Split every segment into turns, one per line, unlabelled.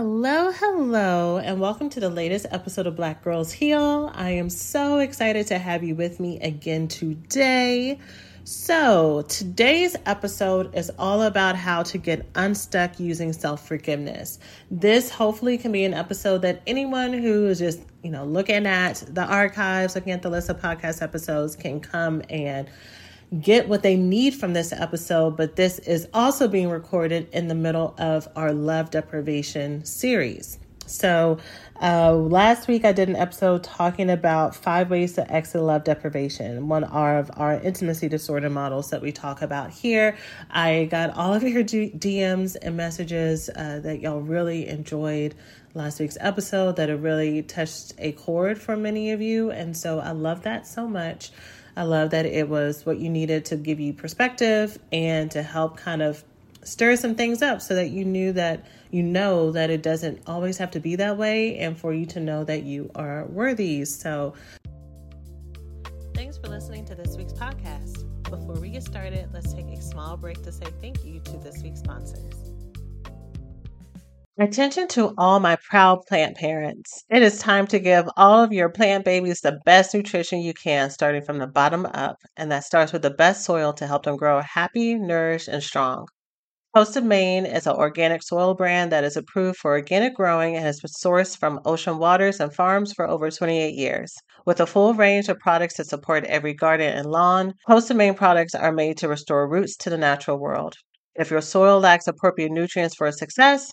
Hello, hello, and welcome to the latest episode of Black Girls Heal. I am so excited to have you with me again today. So, today's episode is all about how to get unstuck using self forgiveness. This hopefully can be an episode that anyone who is just, you know, looking at the archives, looking at the list of podcast episodes can come and get what they need from this episode, but this is also being recorded in the middle of our love deprivation series. So, uh, last week I did an episode talking about five ways to exit love deprivation, one of our intimacy disorder models that we talk about here. I got all of your DMs and messages uh, that y'all really enjoyed last week's episode, that it really touched a chord for many of you. And so I love that so much. I love that it was what you needed to give you perspective and to help kind of stir some things up so that you knew that you know that it doesn't always have to be that way and for you to know that you are worthy. So, thanks for listening to this week's podcast. Before we get started, let's take a small break to say thank you to this week's sponsors. Attention to all my proud plant parents. It is time to give all of your plant babies the best nutrition you can, starting from the bottom up, and that starts with the best soil to help them grow happy, nourished, and strong. Coast of Maine is an organic soil brand that is approved for organic growing and has been sourced from ocean waters and farms for over 28 years. With a full range of products to support every garden and lawn, Coast of Maine products are made to restore roots to the natural world. If your soil lacks appropriate nutrients for success,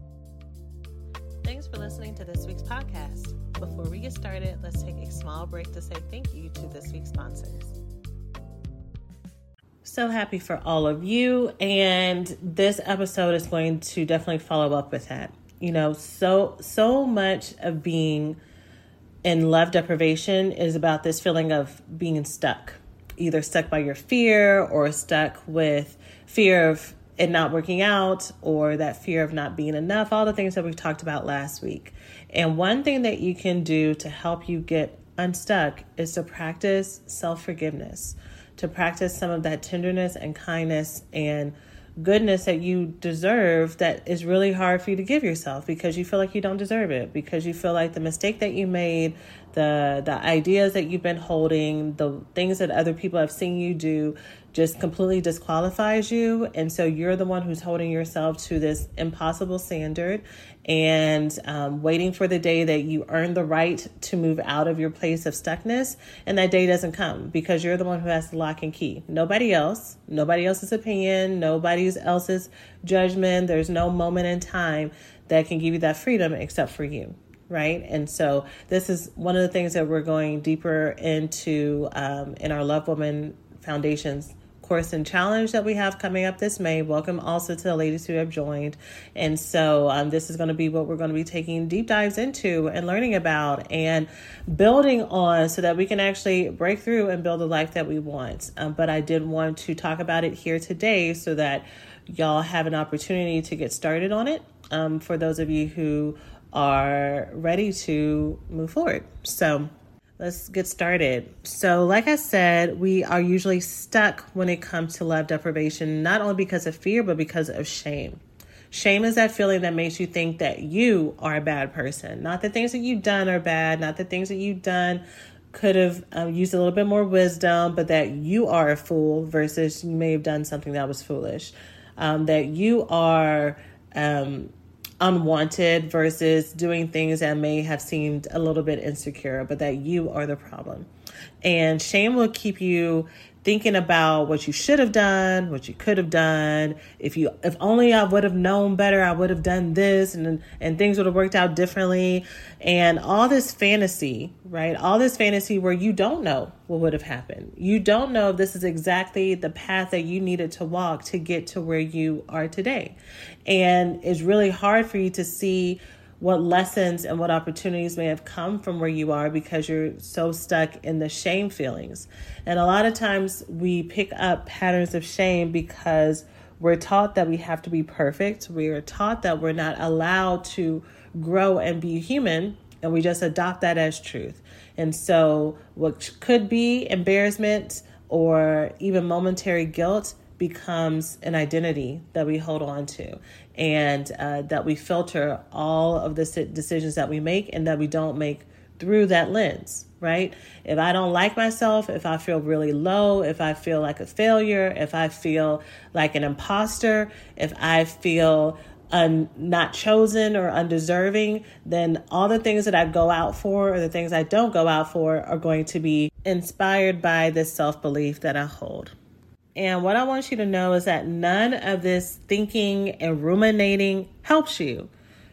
Thanks for listening to this week's podcast. Before we get started, let's take a small break to say thank you to this week's sponsors. So happy for all of you. And this episode is going to definitely follow up with that. You know, so so much of being in love deprivation is about this feeling of being stuck, either stuck by your fear or stuck with fear of it not working out or that fear of not being enough, all the things that we talked about last week. And one thing that you can do to help you get unstuck is to practice self forgiveness, to practice some of that tenderness and kindness and goodness that you deserve that is really hard for you to give yourself because you feel like you don't deserve it because you feel like the mistake that you made the the ideas that you've been holding the things that other people have seen you do just completely disqualifies you. And so you're the one who's holding yourself to this impossible standard and um, waiting for the day that you earn the right to move out of your place of stuckness. And that day doesn't come because you're the one who has the lock and key. Nobody else, nobody else's opinion, nobody else's judgment. There's no moment in time that can give you that freedom except for you right? And so this is one of the things that we're going deeper into um, in our Love Woman Foundation's course and challenge that we have coming up this May. Welcome also to the ladies who have joined. And so um, this is going to be what we're going to be taking deep dives into and learning about and building on so that we can actually break through and build the life that we want. Um, but I did want to talk about it here today so that y'all have an opportunity to get started on it um, for those of you who are ready to move forward. So, let's get started. So, like I said, we are usually stuck when it comes to love deprivation, not only because of fear, but because of shame. Shame is that feeling that makes you think that you are a bad person. Not the things that you've done are bad, not the things that you've done could have um, used a little bit more wisdom, but that you are a fool versus you may have done something that was foolish. Um, that you are um, unwanted versus doing things that may have seemed a little bit insecure, but that you are the problem. And shame will keep you thinking about what you should have done, what you could have done. If you, if only I would have known better, I would have done this, and and things would have worked out differently. And all this fantasy, right? All this fantasy where you don't know what would have happened. You don't know if this is exactly the path that you needed to walk to get to where you are today. And it's really hard for you to see what lessons and what opportunities may have come from where you are because you're so stuck in the shame feelings. And a lot of times we pick up patterns of shame because we're taught that we have to be perfect. We are taught that we're not allowed to grow and be human, and we just adopt that as truth. And so, what could be embarrassment or even momentary guilt becomes an identity that we hold on to and uh, that we filter all of the decisions that we make and that we don't make through that lens, right? If I don't like myself, if I feel really low, if I feel like a failure, if I feel like an imposter, if I feel un, not chosen or undeserving, then all the things that I go out for or the things I don't go out for are going to be inspired by this self belief that I hold. And what I want you to know is that none of this thinking and ruminating helps you.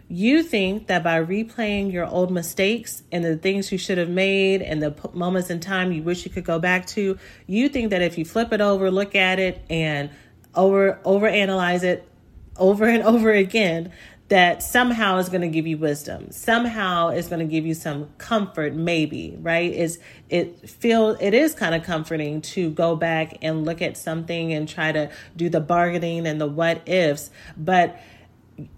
You think that by replaying your old mistakes and the things you should have made and the moments in time you wish you could go back to, you think that if you flip it over, look at it, and over analyze it over and over again, that somehow is going to give you wisdom. Somehow is going to give you some comfort maybe right? Is it feel it is kind of comforting to go back and look at something and try to do the bargaining and the what ifs but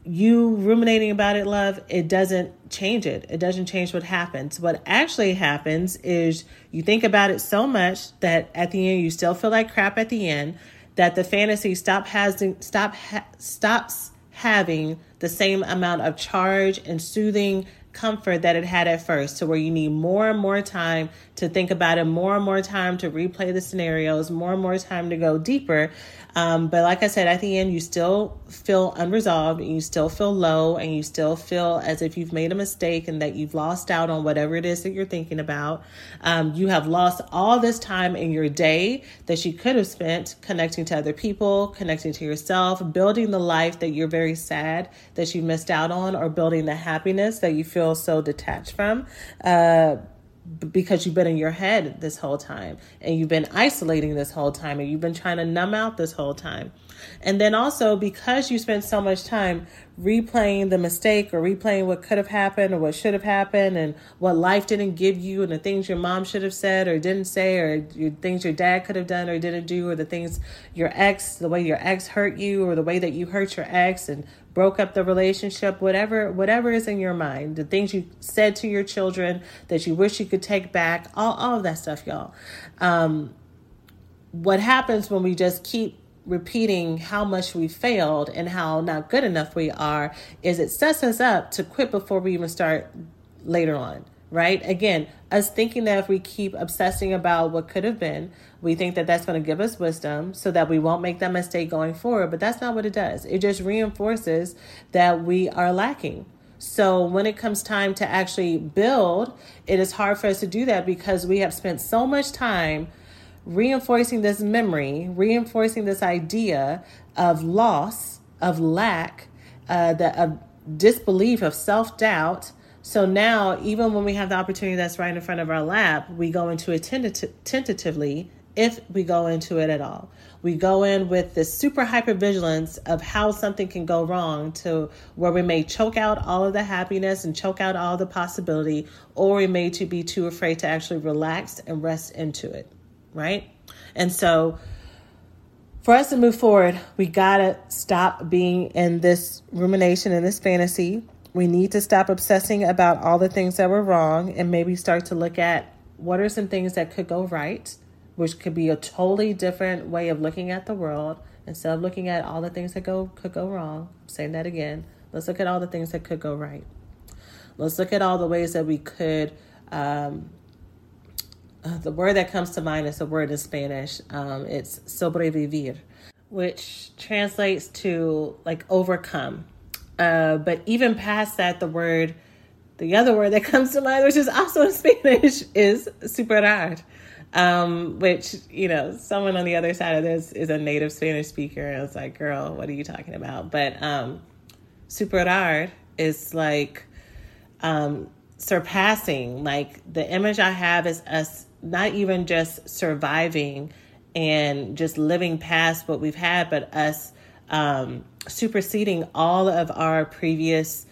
you ruminating about it love it doesn't change it. It doesn't change what happens. What actually happens is you think about it so much that at the end you still feel like crap at the end that the fantasy stop has stop ha- stops having the same amount of charge and soothing comfort that it had at first to where you need more and more time to think about it, more and more time to replay the scenarios, more and more time to go deeper. Um, but like I said, at the end, you still feel unresolved and you still feel low and you still feel as if you've made a mistake and that you've lost out on whatever it is that you're thinking about. Um, you have lost all this time in your day that you could have spent connecting to other people, connecting to yourself, building the life that you're very sad that you missed out on, or building the happiness that you feel so detached from. Uh, because you've been in your head this whole time and you've been isolating this whole time and you've been trying to numb out this whole time. And then also because you spent so much time replaying the mistake or replaying what could have happened or what should have happened and what life didn't give you and the things your mom should have said or didn't say or your things your dad could have done or didn't do or the things your ex the way your ex hurt you or the way that you hurt your ex and broke up the relationship whatever whatever is in your mind the things you said to your children that you wish you could take back all, all of that stuff y'all. Um, what happens when we just keep repeating how much we failed and how not good enough we are is it sets us up to quit before we even start later on right? Again us thinking that if we keep obsessing about what could have been we think that that's going to give us wisdom so that we won't make that mistake going forward but that's not what it does. It just reinforces that we are lacking. So when it comes time to actually build it is hard for us to do that because we have spent so much time reinforcing this memory, reinforcing this idea of loss, of lack, uh, of disbelief, of self doubt. So now, even when we have the opportunity that's right in front of our lap, we go into it tentatively if we go into it at all. We go in with this super hyper vigilance of how something can go wrong to where we may choke out all of the happiness and choke out all the possibility, or we may to be too afraid to actually relax and rest into it, right? And so for us to move forward, we gotta stop being in this rumination and this fantasy. We need to stop obsessing about all the things that were wrong and maybe start to look at what are some things that could go right, which could be a totally different way of looking at the world instead of looking at all the things that go could go wrong. I'm saying that again. Let's look at all the things that could go right. Let's look at all the ways that we could um, uh, the word that comes to mind is a word in Spanish. Um, it's sobrevivir, which translates to like overcome. Uh, but even past that, the word, the other word that comes to mind, which is also in Spanish, is superar. Um, which, you know, someone on the other side of this is a native Spanish speaker. And it's like, girl, what are you talking about? But um, superar is like um, surpassing. Like the image I have is us not even just surviving and just living past what we've had, but us um, superseding all of our previous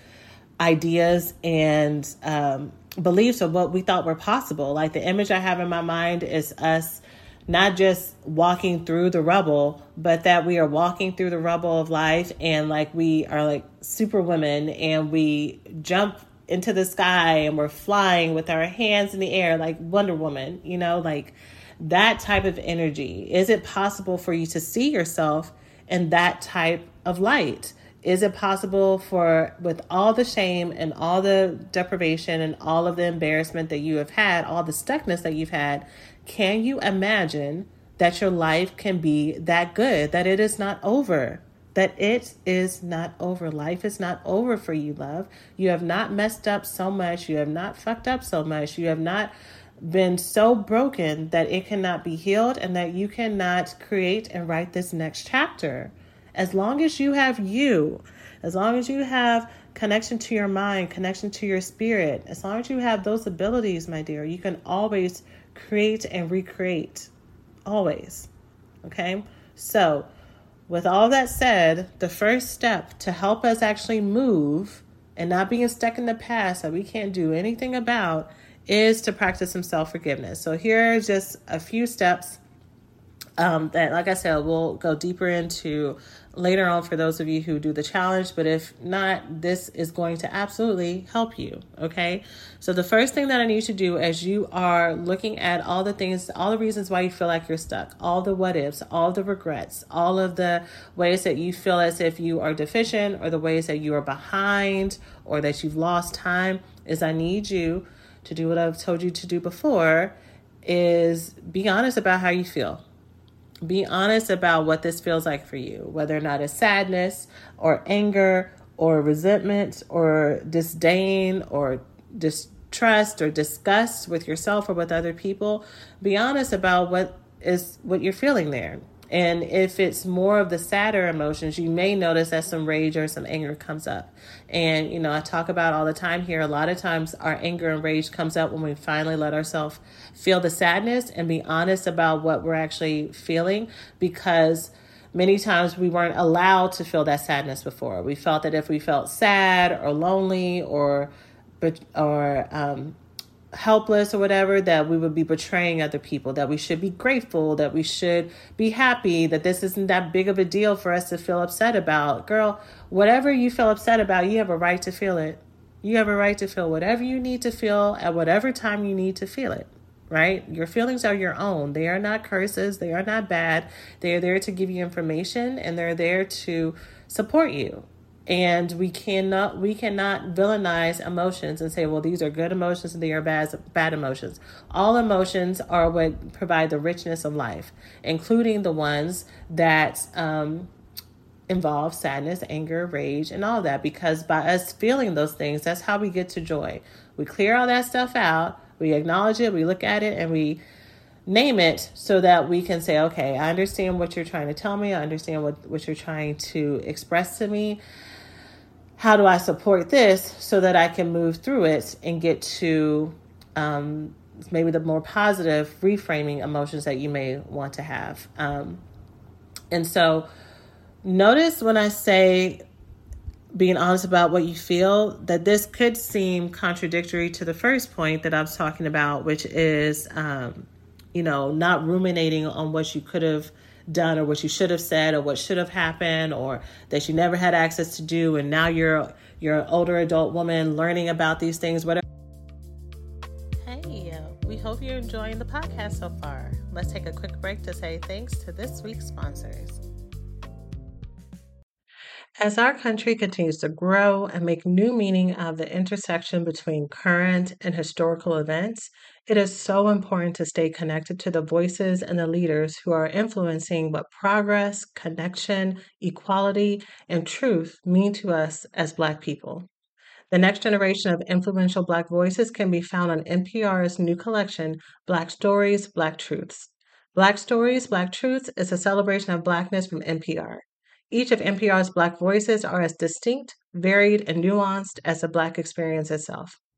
ideas and um, beliefs of what we thought were possible. Like the image I have in my mind is us not just walking through the rubble, but that we are walking through the rubble of life and like we are like super women and we jump into the sky and we're flying with our hands in the air like Wonder Woman, you know, like that type of energy. Is it possible for you to see yourself in that type of light? Is it possible for, with all the shame and all the deprivation and all of the embarrassment that you have had, all the stuckness that you've had, can you imagine that your life can be that good, that it is not over? That it is not over. Life is not over for you, love. You have not messed up so much. You have not fucked up so much. You have not been so broken that it cannot be healed and that you cannot create and write this next chapter. As long as you have you, as long as you have connection to your mind, connection to your spirit, as long as you have those abilities, my dear, you can always create and recreate. Always. Okay? So, with all that said, the first step to help us actually move and not being stuck in the past that we can't do anything about is to practice some self forgiveness. So, here are just a few steps um, that, like I said, we'll go deeper into later on for those of you who do the challenge. But if not, this is going to absolutely help you. Okay. So, the first thing that I need to do as you are looking at all the things, all the reasons why you feel like you're stuck, all the what ifs, all the regrets, all of the ways that you feel as if you are deficient or the ways that you are behind or that you've lost time, is I need you to do what I've told you to do before is be honest about how you feel be honest about what this feels like for you, whether or not it's sadness or anger or resentment or disdain or distrust or disgust with yourself or with other people. Be honest about what is what you're feeling there. And if it's more of the sadder emotions, you may notice that some rage or some anger comes up. And, you know, I talk about all the time here, a lot of times our anger and rage comes up when we finally let ourselves feel the sadness and be honest about what we're actually feeling because many times we weren't allowed to feel that sadness before. We felt that if we felt sad or lonely or or um, helpless or whatever that we would be betraying other people that we should be grateful that we should be happy that this isn't that big of a deal for us to feel upset about. Girl whatever you feel upset about you have a right to feel it. You have a right to feel whatever you need to feel at whatever time you need to feel it right? Your feelings are your own. They are not curses. They are not bad. They are there to give you information and they're there to support you and we cannot we cannot villainize emotions and say well these are good emotions and they are bad bad emotions. All emotions are what provide the richness of life including the ones that um, involve sadness anger rage and all that. Because by us feeling those things that's how we get to joy. We clear all that stuff out we acknowledge it we look at it and we name it so that we can say okay i understand what you're trying to tell me. I understand what, what you're trying to express to me how do I support this so that I can move through it and get to um, maybe the more positive reframing emotions that you may want to have. Um, and so, notice when I say being honest about what you feel, that this could seem contradictory to the first point that I was talking about, which is, um, you know, not ruminating on what you could have done or what you should have said or what should have happened or that you never had access to do and now you're you're an older adult woman learning about these things whatever. Hey we hope you're enjoying the podcast so far. Let's take a quick break to say thanks to this week's sponsors. As our country continues to grow and make new meaning of the intersection between current and historical events, it is so important to stay connected to the voices and the leaders who are influencing what progress, connection, equality, and truth mean to us as Black people. The next generation of influential Black voices can be found on NPR's new collection, Black Stories, Black Truths. Black Stories, Black Truths is a celebration of Blackness from NPR. Each of NPR's Black voices are as distinct, varied, and nuanced as the Black experience itself.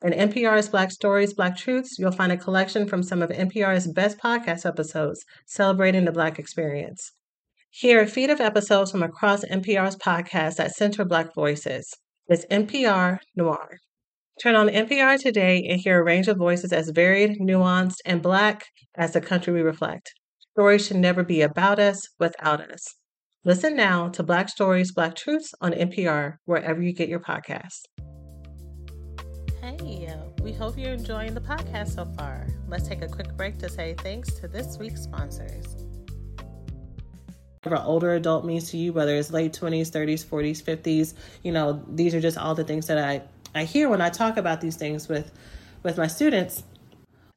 In NPR's Black Stories, Black Truths, you'll find a collection from some of NPR's best podcast episodes celebrating the Black experience. Hear a feed of episodes from across NPR's podcasts that center Black voices. It's NPR Noir. Turn on NPR today and hear a range of voices as varied, nuanced, and Black as the country we reflect. Stories should never be about us, without us. Listen now to Black Stories, Black Truths on NPR, wherever you get your podcasts. Hey, we hope you're enjoying the podcast so far. Let's take a quick break to say thanks to this week's sponsors. Whatever older adult means to you, whether it's late 20s, 30s, 40s, 50s, you know, these are just all the things that I, I hear when I talk about these things with, with my students.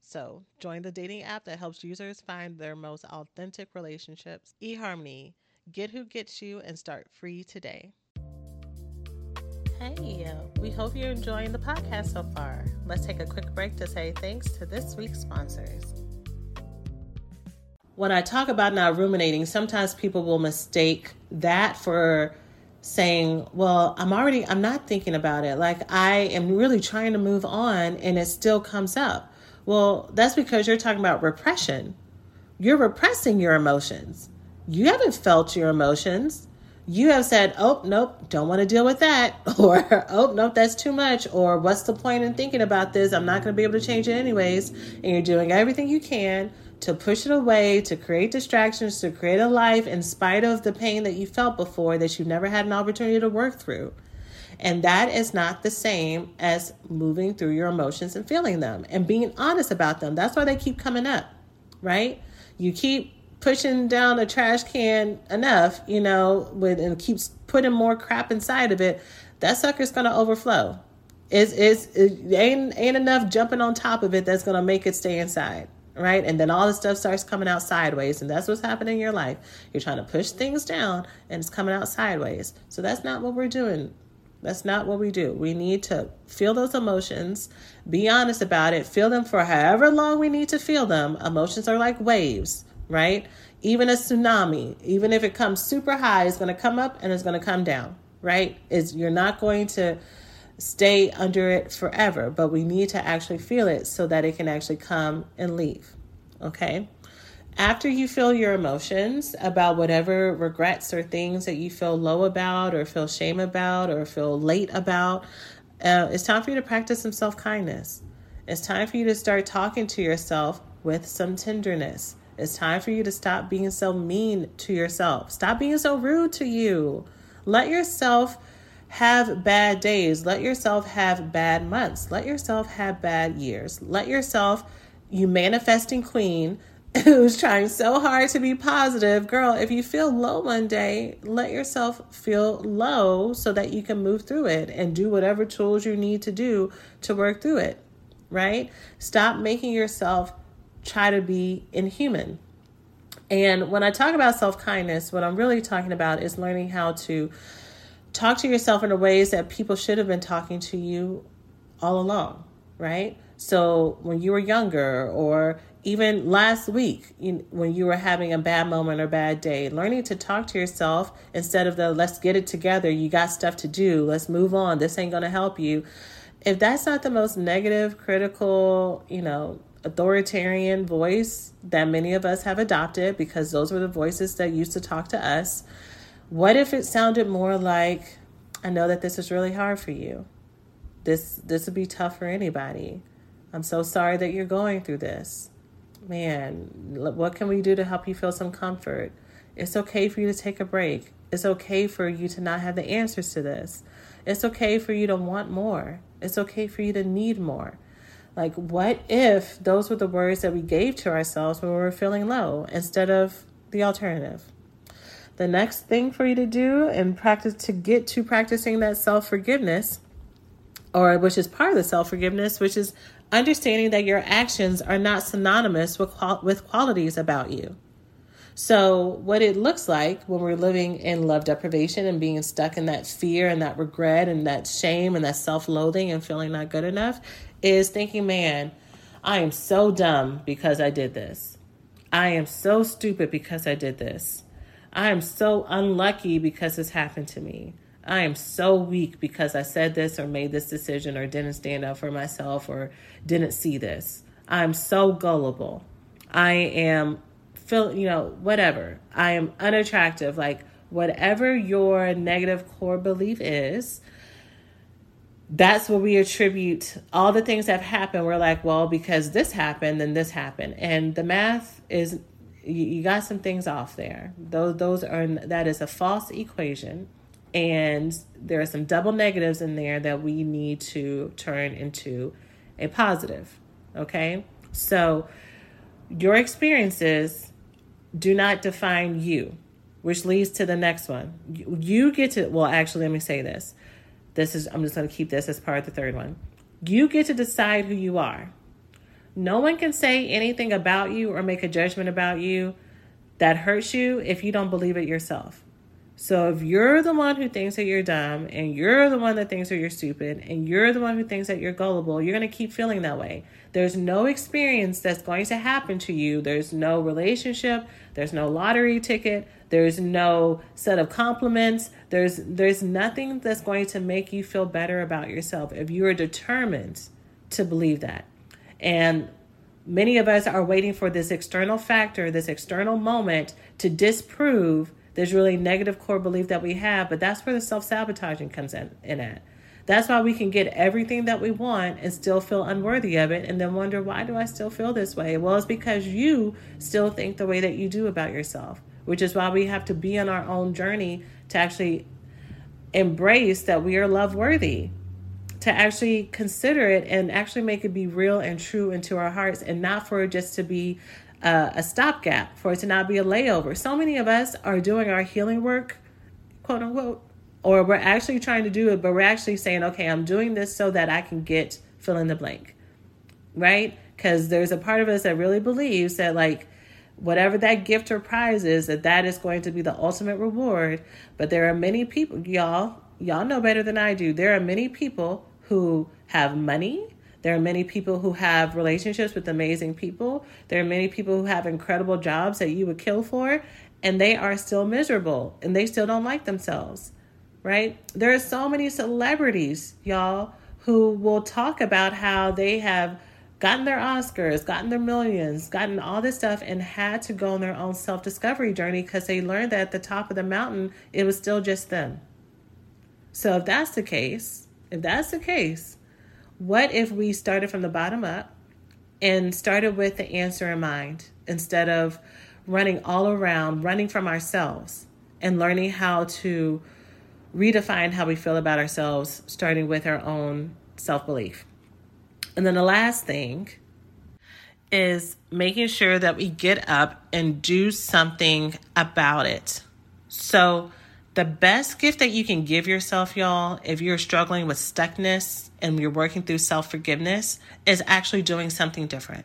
So, join the dating app that helps users find their most authentic relationships. eHarmony, get who gets you and start free today. Hey, we hope you're enjoying the podcast so far. Let's take a quick break to say thanks to this week's sponsors. When I talk about not ruminating, sometimes people will mistake that for saying, Well, I'm already, I'm not thinking about it. Like I am really trying to move on and it still comes up. Well, that's because you're talking about repression. You're repressing your emotions. You haven't felt your emotions. You have said, oh, nope, don't want to deal with that. Or, oh, nope, that's too much. Or, what's the point in thinking about this? I'm not going to be able to change it anyways. And you're doing everything you can to push it away, to create distractions, to create a life in spite of the pain that you felt before that you've never had an opportunity to work through. And that is not the same as moving through your emotions and feeling them and being honest about them. That's why they keep coming up, right? You keep pushing down a trash can enough, you know, with and keeps putting more crap inside of it, that sucker's gonna overflow. It's, it's it ain't ain't enough jumping on top of it that's gonna make it stay inside right? And then all the stuff starts coming out sideways, and that's what's happening in your life. You're trying to push things down, and it's coming out sideways. So that's not what we're doing that's not what we do. We need to feel those emotions, be honest about it, feel them for however long we need to feel them. Emotions are like waves. right? Even a tsunami, even if it comes super high, it's going to come up and it's going to come down, right? Is you're not going to stay under it forever, but we need to actually feel it so that it can actually come and leave. Okay? After you feel your emotions about whatever regrets or things that you feel low about, or feel shame about, or feel late about, uh, it's time for you to practice some self kindness. It's time for you to start talking to yourself with some tenderness. It's time for you to stop being so mean to yourself. Stop being so rude to you. Let yourself have bad days. Let yourself have bad months. Let yourself have bad years. Let yourself, you manifesting queen who's trying so hard to be positive, girl, if you feel low one day, let yourself feel low so that you can move through it and do whatever tools you need to do to work through it, right? Stop making yourself try to be inhuman. And when I talk about self kindness, what I'm really talking about is learning how to talk to yourself in the ways that people should have been talking to you all along, right? So when you were younger, or even last week when you were having a bad moment or bad day, learning to talk to yourself instead of the let's get it together, you got stuff to do, let's move on, this ain't going to help you. If that's not the most negative, critical, you know, authoritarian voice that many of us have adopted because those were the voices that used to talk to us, what if it sounded more like, I know that this is really hard for you. This this would be tough for anybody. I'm so sorry that you're going through this. Man, what can we do to help you feel some comfort? It's okay for you to take a break. It's okay for you to not have the answers to this. It's okay for you to want more. It's okay for you to need more. Like, what if those were the words that we gave to ourselves when we were feeling low instead of the alternative? The next thing for you to do and practice to get to practicing that self forgiveness, or which is part of the self forgiveness, which is understanding that your actions are not synonymous with, qual- with qualities about you. So, what it looks like when we're living in love deprivation and being stuck in that fear and that regret and that shame and that self loathing and feeling not good enough is thinking, man, I am so dumb because I did this. I am so stupid because I did this. I am so unlucky because this happened to me. I am so weak because I said this or made this decision or didn't stand up for myself or didn't see this. I'm so gullible. I am feel, you know, whatever. I am unattractive. Like whatever your negative core belief is, that's what we attribute all the things that have happened. We're like, well, because this happened, then this happened. And the math is you, got some things off there. Those those are that is a false equation, and there are some double negatives in there that we need to turn into a positive. Okay, so your experiences do not define you, which leads to the next one. You, get to well, actually, let me say this. This is I'm just going to keep this as part of the third one. You get to decide who you are. No one can say anything about you or make a judgment about you that hurts you if you don't believe it yourself. So if you're the one who thinks that you're dumb and you're the one that thinks that you're stupid and you're the one who thinks that you're gullible, you're going to keep feeling that way. There's no experience that's going to happen to you. There's no relationship, there's no lottery ticket, there's no set of compliments. There's there's nothing that's going to make you feel better about yourself if you are determined to believe that. And many of us are waiting for this external factor, this external moment to disprove this really negative core belief that we have. But that's where the self sabotaging comes in, in at. That's why we can get everything that we want and still feel unworthy of it and then wonder, why do I still feel this way? Well, it's because you still think the way that you do about yourself, which is why we have to be on our own journey to actually embrace that we are love worthy to actually consider it and actually make it be real and true into our hearts and not for it just to be uh, a stopgap, for it to not be a layover. So many of us are doing our healing work, quote unquote, or we're actually trying to do it, but we're actually saying, okay, I'm doing this so that I can get fill in the blank, right? Because there's a part of us that really believes that, like, whatever that gift or prize is, that that is going to be the ultimate reward. But there are many people, y'all, y'all know better than I do. There are many people who have money, There are many people who have relationships with amazing people. There are many people who have incredible jobs that you would kill for, and they are still miserable and they still don't like themselves, right? There are so many celebrities, y'all, who will talk about how they have gotten their Oscars, gotten their millions, gotten all this stuff, and had to go on their own self discovery journey because they learned that at the top of the mountain, it was still just them. So, if that's the case, if that's the case, what if we started from the bottom up and started with the answer in mind instead of running all around, running from ourselves, and learning how to redefine how we feel about ourselves, starting with our own self belief? And then the last thing is making sure that we get up and do something about it. So, the best gift that you can give yourself, y'all, if you're struggling with stuckness and you're working through self forgiveness, is actually doing something different.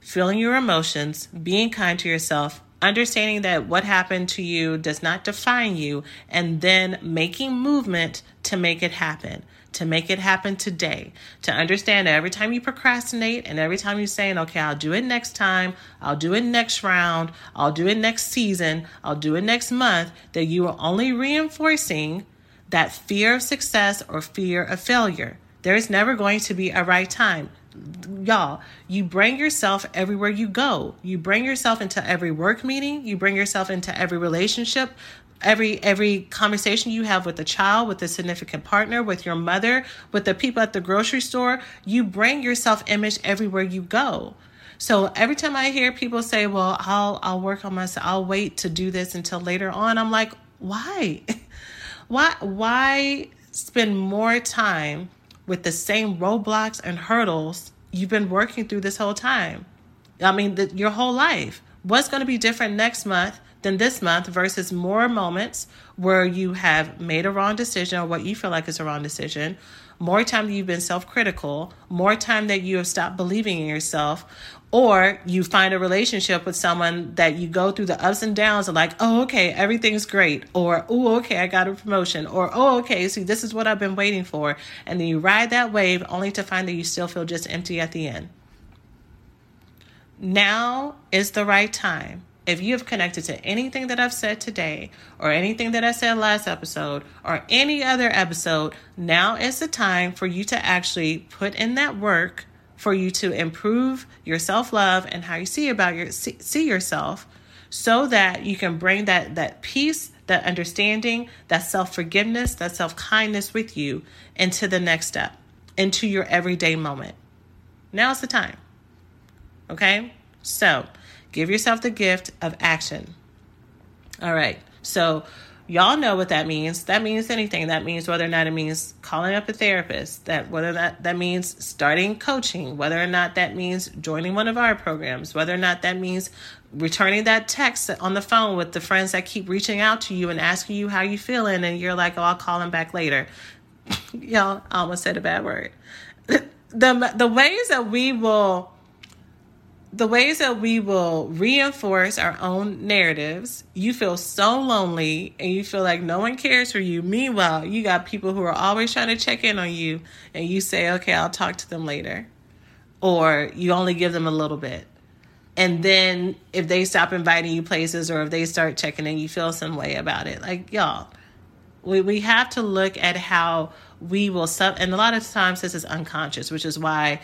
Feeling your emotions, being kind to yourself, understanding that what happened to you does not define you, and then making movement to make it happen to make it happen today. To understand that every time you procrastinate and every time you're saying, okay, I'll do it next time, I'll do it next round, I'll do it next season, I'll do it next month, that you are only reinforcing that fear of success or fear of failure. There is never going to be a right time. Y'all, you bring yourself everywhere you go. You bring yourself into every work meeting, you bring yourself into every relationship, every every conversation you have with a child with a significant partner with your mother with the people at the grocery store you bring your self image everywhere you go. So every time i hear people say well i'll i'll work on myself i'll wait to do this until later on i'm like why? Why why spend more time with the same roadblocks and hurdles you've been working through this whole time? I mean the, your whole life. What's going to be different next month than this month versus more moments where you have made a wrong decision or what you feel like is a wrong decision, more time that you've been self critical, more time that you have stopped believing in yourself, or you find a relationship with someone that you go through the ups and downs and like, oh, okay, everything's great, or oh, okay, I got a promotion, or oh, okay, see, this is what I've been waiting for. And then you ride that wave only to find that you still feel just empty at the end. Now is the right time if you have connected to anything that I've said today, or anything that I said last episode, or any other episode, now is the time for you to actually put in that work for you to improve your self love and how you see about your see, see yourself, so that you can bring that that peace, that understanding, that self forgiveness, that self kindness with you into the next step, into your everyday moment. Now's the time. Okay, so Give yourself the gift of action. All right. So, y'all know what that means. That means anything. That means whether or not it means calling up a therapist, that whether that that means starting coaching, whether or not that means joining one of our programs, whether or not that means returning that text on the phone with the friends that keep reaching out to you and asking you how you feeling and you're like, "Oh, I'll call them back later." y'all almost said a bad word. the the ways that we will the ways that we will reinforce our own narratives, you feel so lonely and you feel like no one cares for you. Meanwhile, you got people who are always trying to check in on you and you say, okay, I'll talk to them later. Or you only give them a little bit. And then if they stop inviting you places or if they start checking in, you feel some way about it. Like, y'all, we, we have to look at how we will sub and a lot of times this is unconscious, which is why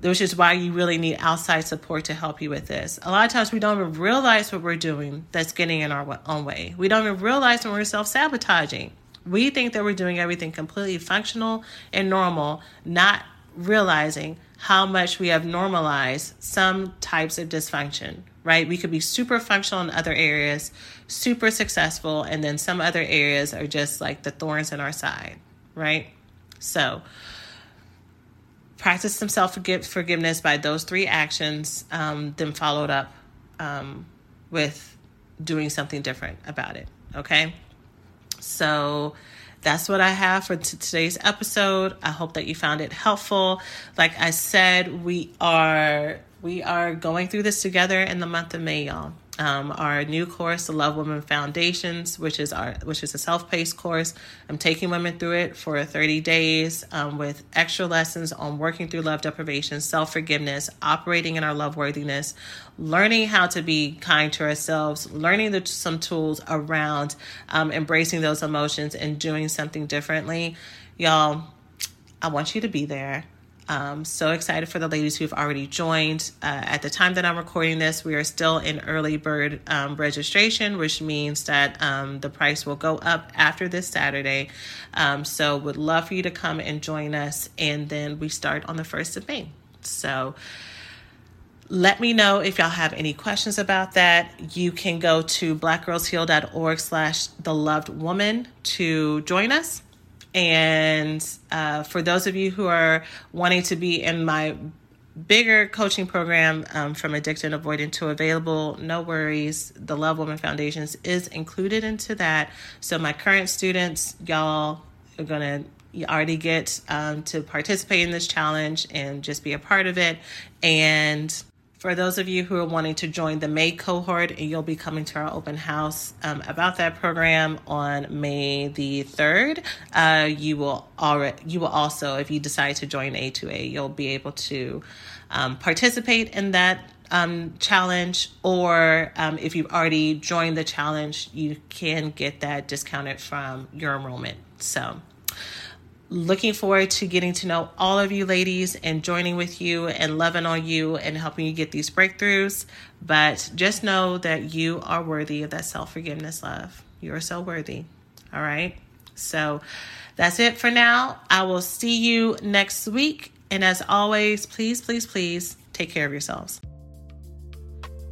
which is why you really need outside support to help you with this. A lot of times we don't even realize what we're doing that's getting in our own way. We don't even realize when we're self sabotaging. We think that we're doing everything completely functional and normal, not realizing how much we have normalized some types of dysfunction, right? We could be super functional in other areas, super successful, and then some other areas are just like the thorns in our side, right? So, practice some self forgiveness by those three actions, um, then followed up um, with doing something different about it. Okay. So that's what I have for t- today's episode. I hope that you found it helpful. Like I said, we are we are going through this together in the month of May, y'all. Um, our new course, the Love Woman Foundations, which is our which is a self paced course. I'm taking women through it for 30 days um, with extra lessons on working through love deprivation, self forgiveness, operating in our love worthiness, learning how to be kind to ourselves, learning the, some tools around um, embracing those emotions and doing something differently. Y'all, I want you to be there. Um, so excited for the ladies who've already joined. Uh, at the time that I'm recording this, we are still in early bird um, registration, which means that um, the price will go up after this Saturday. Um, so, would love for you to come and join us, and then we start on the 1st of May. So, let me know if y'all have any questions about that. You can go to blackgirlsheal.org slash the loved woman to join us. And uh, for those of you who are wanting to be in my bigger coaching program um, from addicted and avoidant to available no worries the love woman foundations is included into that. So my current students y'all are gonna you already get um, to participate in this challenge and just be a part of it. And for those of you who are wanting to join the May cohort, you'll be coming to our open house um, about that program on May the third, uh, you will already you will also, if you decide to join A2A, you'll be able to um, participate in that um, challenge, or um, if you've already joined the challenge, you can get that discounted from your enrollment. So looking forward to getting to know all of you ladies and joining with you and loving on you and helping you get these breakthroughs. But just know that you are worthy of that self forgiveness love. You are so worthy. All right. So that's it for now. I will see you next week. And as always, please, please, please take care of yourselves.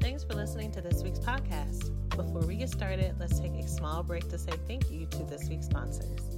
Thanks for listening to this week's podcast. Before we get started, let's take a small break to say thank you to this week's sponsors.